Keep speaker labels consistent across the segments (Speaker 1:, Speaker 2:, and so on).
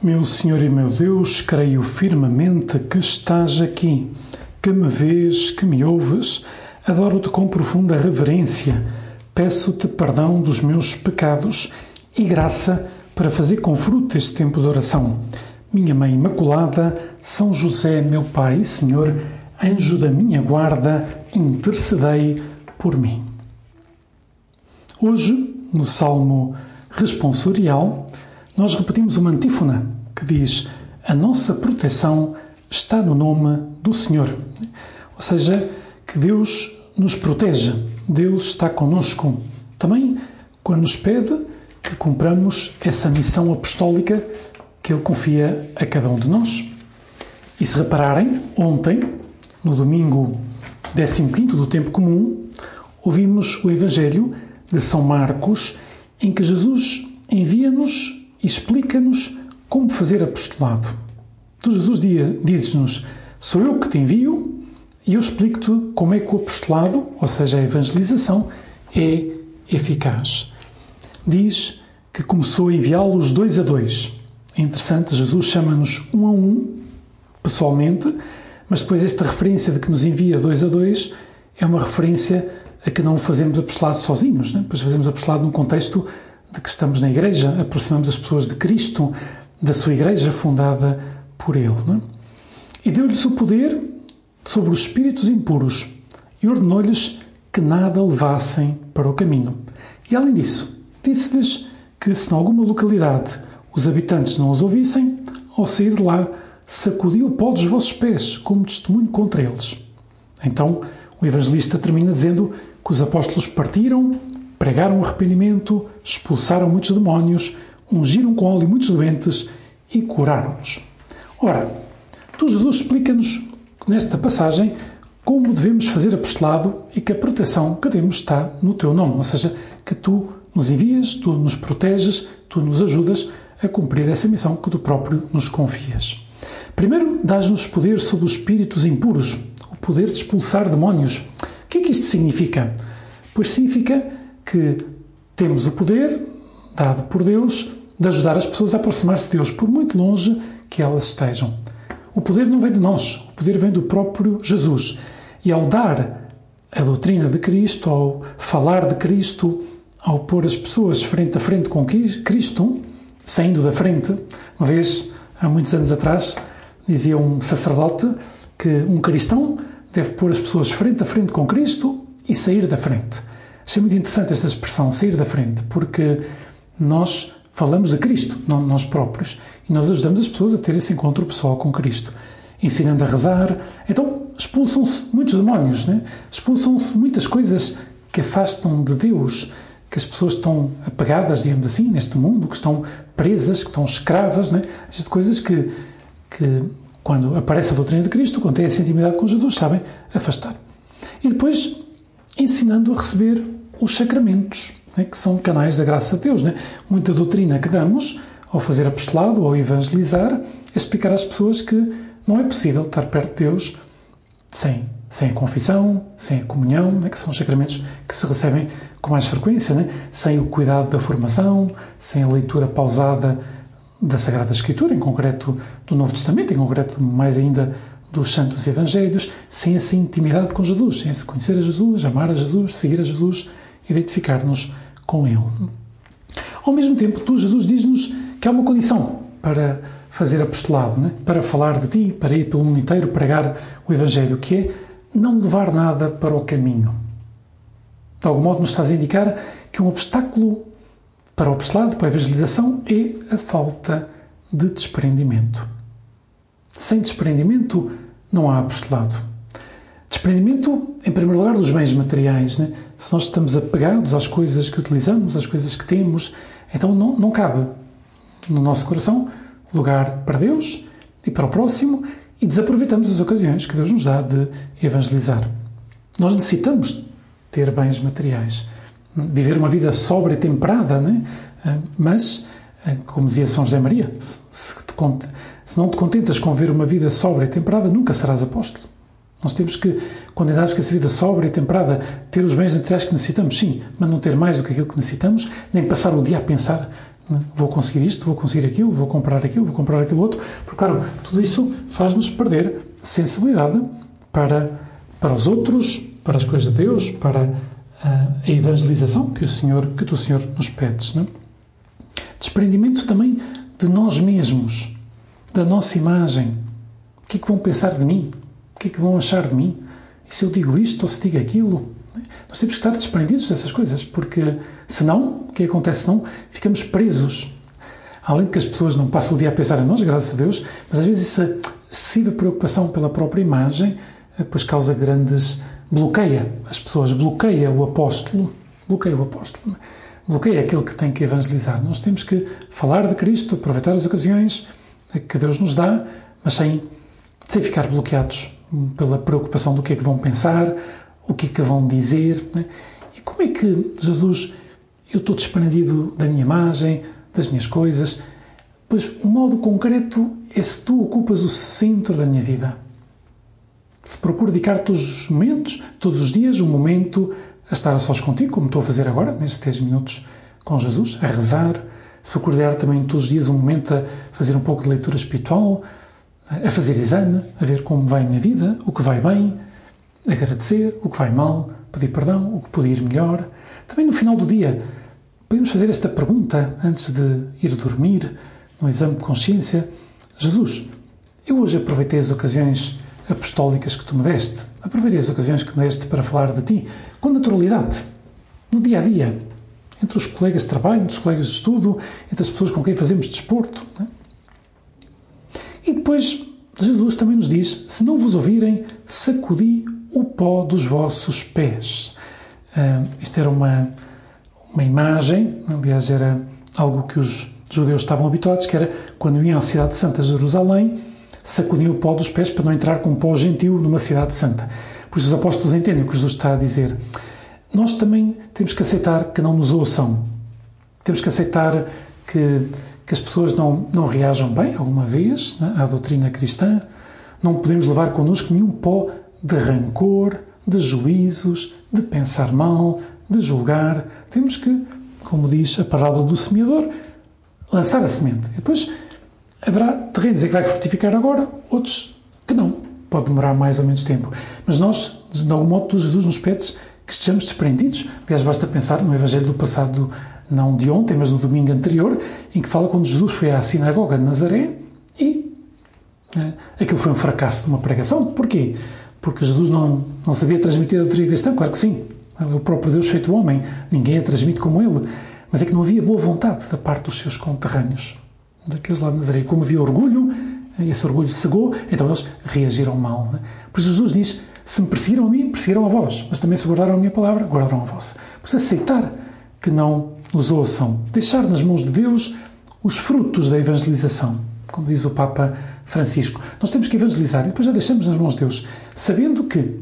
Speaker 1: Meu Senhor e meu Deus, creio firmemente que estás aqui, que me vês, que me ouves. Adoro-te com profunda reverência. Peço-te perdão dos meus pecados e graça para fazer com fruto este tempo de oração. Minha Mãe Imaculada, São José, meu Pai e Senhor, anjo da minha guarda, intercedei por mim. Hoje, no Salmo responsorial, nós repetimos uma antífona que diz: A nossa proteção está no nome do Senhor. Ou seja, que Deus nos protege, Deus está conosco. Também quando nos pede que cumpramos essa missão apostólica que Ele confia a cada um de nós. E se repararem, ontem, no domingo 15 do tempo comum, ouvimos o Evangelho de São Marcos, em que Jesus envia-nos explica-nos como fazer apostolado. Então Jesus diz-nos: Sou eu que te envio e eu explico-te como é que o apostolado, ou seja, a evangelização, é eficaz. Diz que começou a enviá-los dois a dois. É interessante, Jesus chama-nos um a um, pessoalmente, mas depois esta referência de que nos envia dois a dois é uma referência a que não fazemos apostolado sozinhos, né? pois fazemos apostolado num contexto de que estamos na Igreja, aproximamos as pessoas de Cristo, da sua Igreja fundada por Ele. É? E deu-lhes o poder sobre os espíritos impuros e ordenou-lhes que nada levassem para o caminho. E além disso, disse-lhes que se em alguma localidade os habitantes não os ouvissem, ao sair de lá, sacudiu o pó dos vossos pés como testemunho contra eles. Então, o evangelista termina dizendo que os apóstolos partiram pregaram o arrependimento, expulsaram muitos demónios, ungiram com óleo muitos doentes e curaram-nos. Ora, tu, Jesus, explica-nos nesta passagem como devemos fazer apostolado e que a proteção que temos está no teu nome, ou seja, que tu nos envias, tu nos proteges, tu nos ajudas a cumprir essa missão que tu próprio nos confias. Primeiro, dás-nos poder sobre os espíritos impuros, o poder de expulsar demónios. O que é que isto significa? Pois significa que temos o poder, dado por Deus, de ajudar as pessoas a aproximar-se de Deus, por muito longe que elas estejam. O poder não vem de nós, o poder vem do próprio Jesus. E ao dar a doutrina de Cristo, ao falar de Cristo, ao pôr as pessoas frente a frente com Cristo, saindo da frente, uma vez, há muitos anos atrás, dizia um sacerdote que um cristão deve pôr as pessoas frente a frente com Cristo e sair da frente. Achei muito interessante esta expressão, sair da frente, porque nós falamos de Cristo, não nós próprios, e nós ajudamos as pessoas a ter esse encontro pessoal com Cristo, ensinando a rezar. Então, expulsam-se muitos demónios, né? expulsam-se muitas coisas que afastam de Deus, que as pessoas estão apegadas, digamos assim, neste mundo, que estão presas, que estão escravas, né? Coisas que, que, quando aparece a doutrina de Cristo, quando têm essa intimidade com Jesus, sabem afastar. E depois, ensinando a receber os sacramentos, né, que são canais da graça de Deus. Né? Muita doutrina que damos ao fazer apostolado, ao evangelizar, é explicar às pessoas que não é possível estar perto de Deus sem, sem a confissão, sem a comunhão, né, que são os sacramentos que se recebem com mais frequência, né, sem o cuidado da formação, sem a leitura pausada da Sagrada Escritura, em concreto do Novo Testamento, em concreto mais ainda dos Santos Evangelhos, sem essa intimidade com Jesus, sem se conhecer a Jesus, amar a Jesus, seguir a Jesus identificar-nos com Ele. Ao mesmo tempo, tu, Jesus, diz-nos que há uma condição para fazer apostolado, né? para falar de ti, para ir pelo mundo inteiro pregar o Evangelho, que é não levar nada para o caminho. De algum modo, nos estás a indicar que um obstáculo para o apostolado, para a evangelização, é a falta de desprendimento. Sem desprendimento, não há apostolado. Desprendimento, em primeiro lugar, dos bens materiais. Né? Se nós estamos apegados às coisas que utilizamos, às coisas que temos, então não, não cabe no nosso coração lugar para Deus e para o próximo e desaproveitamos as ocasiões que Deus nos dá de evangelizar. Nós necessitamos ter bens materiais, viver uma vida sóbria e temperada, né? mas, como dizia São José Maria, se, te, se não te contentas com ver uma vida sóbria e temperada, nunca serás apóstolo. Nós temos que, quando andamos com essa vida sóbria e temperada, ter os bens materiais que necessitamos, sim, mas não ter mais do que aquilo que necessitamos, nem passar o dia a pensar Né? Vou conseguir isto, vou conseguir aquilo, vou comprar aquilo, vou comprar aquilo outro. Porque, claro, tudo isso faz-nos perder sensibilidade para, para os outros, para as coisas de Deus, para a evangelização que o Senhor, que tu, Senhor, nos pedes. Né? Desprendimento também de nós mesmos, da nossa imagem. O que é que vão pensar de mim? O que é que vão achar de mim? E se eu digo isto ou se digo aquilo? Nós temos que estar desprendidos dessas coisas, porque senão, o que acontece senão? Ficamos presos. Além de que as pessoas não passam o dia a pensar em nós, graças a Deus, mas às vezes essa excessiva preocupação pela própria imagem eh, causa grandes. bloqueia as pessoas, bloqueia o apóstolo, bloqueia o apóstolo, bloqueia aquele que tem que evangelizar. Nós temos que falar de Cristo, aproveitar as ocasiões que Deus nos dá, mas sem, sem ficar bloqueados pela preocupação do que é que vão pensar, o que é que vão dizer. Né? E como é que Jesus, eu estou desprendido da minha imagem, das minhas coisas? Pois o modo concreto é se tu ocupas o centro da minha vida. Se procuro dedicar todos os momentos, todos os dias, um momento a estar a sós contigo, como estou a fazer agora, nestes 10 minutos com Jesus, a rezar. Se procuro dedicar também todos os dias um momento a fazer um pouco de leitura espiritual, a fazer exame, a ver como vai a minha vida, o que vai bem, agradecer o que vai mal, pedir perdão, o que podia ir melhor. Também no final do dia, podemos fazer esta pergunta antes de ir dormir, no exame de consciência: Jesus, eu hoje aproveitei as ocasiões apostólicas que tu me deste, aproveitei as ocasiões que me deste para falar de ti, com naturalidade, no dia a dia, entre os colegas de trabalho, entre os colegas de estudo, entre as pessoas com quem fazemos desporto. Né? E depois, Jesus também nos diz: se não vos ouvirem, sacudi o pó dos vossos pés. Uh, isto era uma, uma imagem, aliás, era algo que os judeus estavam habituados, que era quando iam à cidade santa Jerusalém, sacudiam o pó dos pés para não entrar com pó gentil numa cidade santa. Por isso os apóstolos entendem o que Jesus está a dizer. Nós também temos que aceitar que não nos ouçam. Temos que aceitar que, que as pessoas não, não reajam bem, alguma vez, né, à doutrina cristã. Não podemos levar connosco nenhum pó de rancor, de juízos, de pensar mal, de julgar. Temos que, como diz a parábola do semeador, lançar a semente. E depois haverá terrenos em que vai frutificar agora, outros que não. Pode demorar mais ou menos tempo. Mas nós, de algum modo, Jesus nos pede que estejamos desprendidos. Aliás, basta pensar no Evangelho do passado, não de ontem, mas no domingo anterior, em que fala quando Jesus foi à sinagoga de Nazaré e né, aquilo foi um fracasso de uma pregação. Porquê? Porque Jesus não, não sabia transmitir a doutrina cristã? Claro que sim. É o próprio Deus feito homem. Ninguém a transmite como ele. Mas é que não havia boa vontade da parte dos seus conterrâneos, daqueles lá de Nazaré. Como havia orgulho, esse orgulho cegou, então eles reagiram mal. Né? Por isso Jesus diz: se me perseguiram a mim, perseguiram a vós, mas também se guardaram a minha palavra, guardaram a vossa. Por isso aceitar que não os ouçam, deixar nas mãos de Deus os frutos da evangelização, como diz o Papa Francisco. Nós temos que evangelizar e depois já deixamos nas mãos de Deus, sabendo que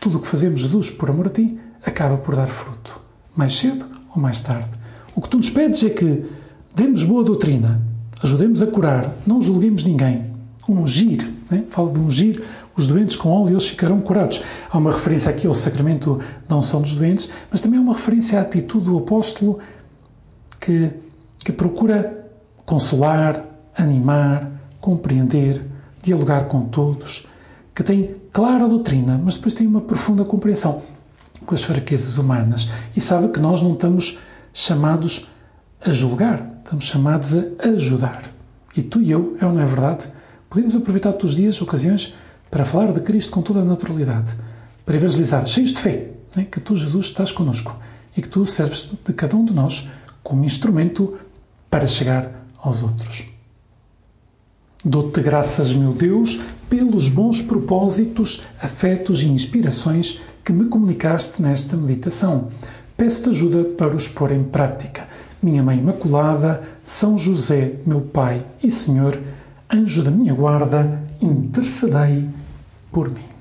Speaker 1: tudo o que fazemos, Jesus, por amor a ti, acaba por dar fruto, mais cedo ou mais tarde. O que tu nos pedes é que demos boa doutrina, ajudemos a curar, não julguemos ninguém. Ungir, né? fala de ungir os doentes com óleo eles ficarão curados. Há uma referência aqui ao sacramento da unção dos doentes, mas também há uma referência à atitude do apóstolo que, que procura consolar, animar, compreender, dialogar com todos, que tem clara doutrina, mas depois tem uma profunda compreensão com as fraquezas humanas e sabe que nós não estamos chamados a julgar, estamos chamados a ajudar. E tu e eu, é ou não é verdade? Podemos aproveitar todos os dias, ocasiões, para falar de Cristo com toda a naturalidade, para evangelizar, cheios de fé, né? que tu, Jesus, estás conosco e que tu serves de cada um de nós como instrumento para chegar aos outros. Dou-te graças, meu Deus, pelos bons propósitos, afetos e inspirações que me comunicaste nesta meditação. Peço-te ajuda para os pôr em prática. Minha Mãe Imaculada, São José, meu Pai e Senhor, anjo da minha guarda, intercedei por mim.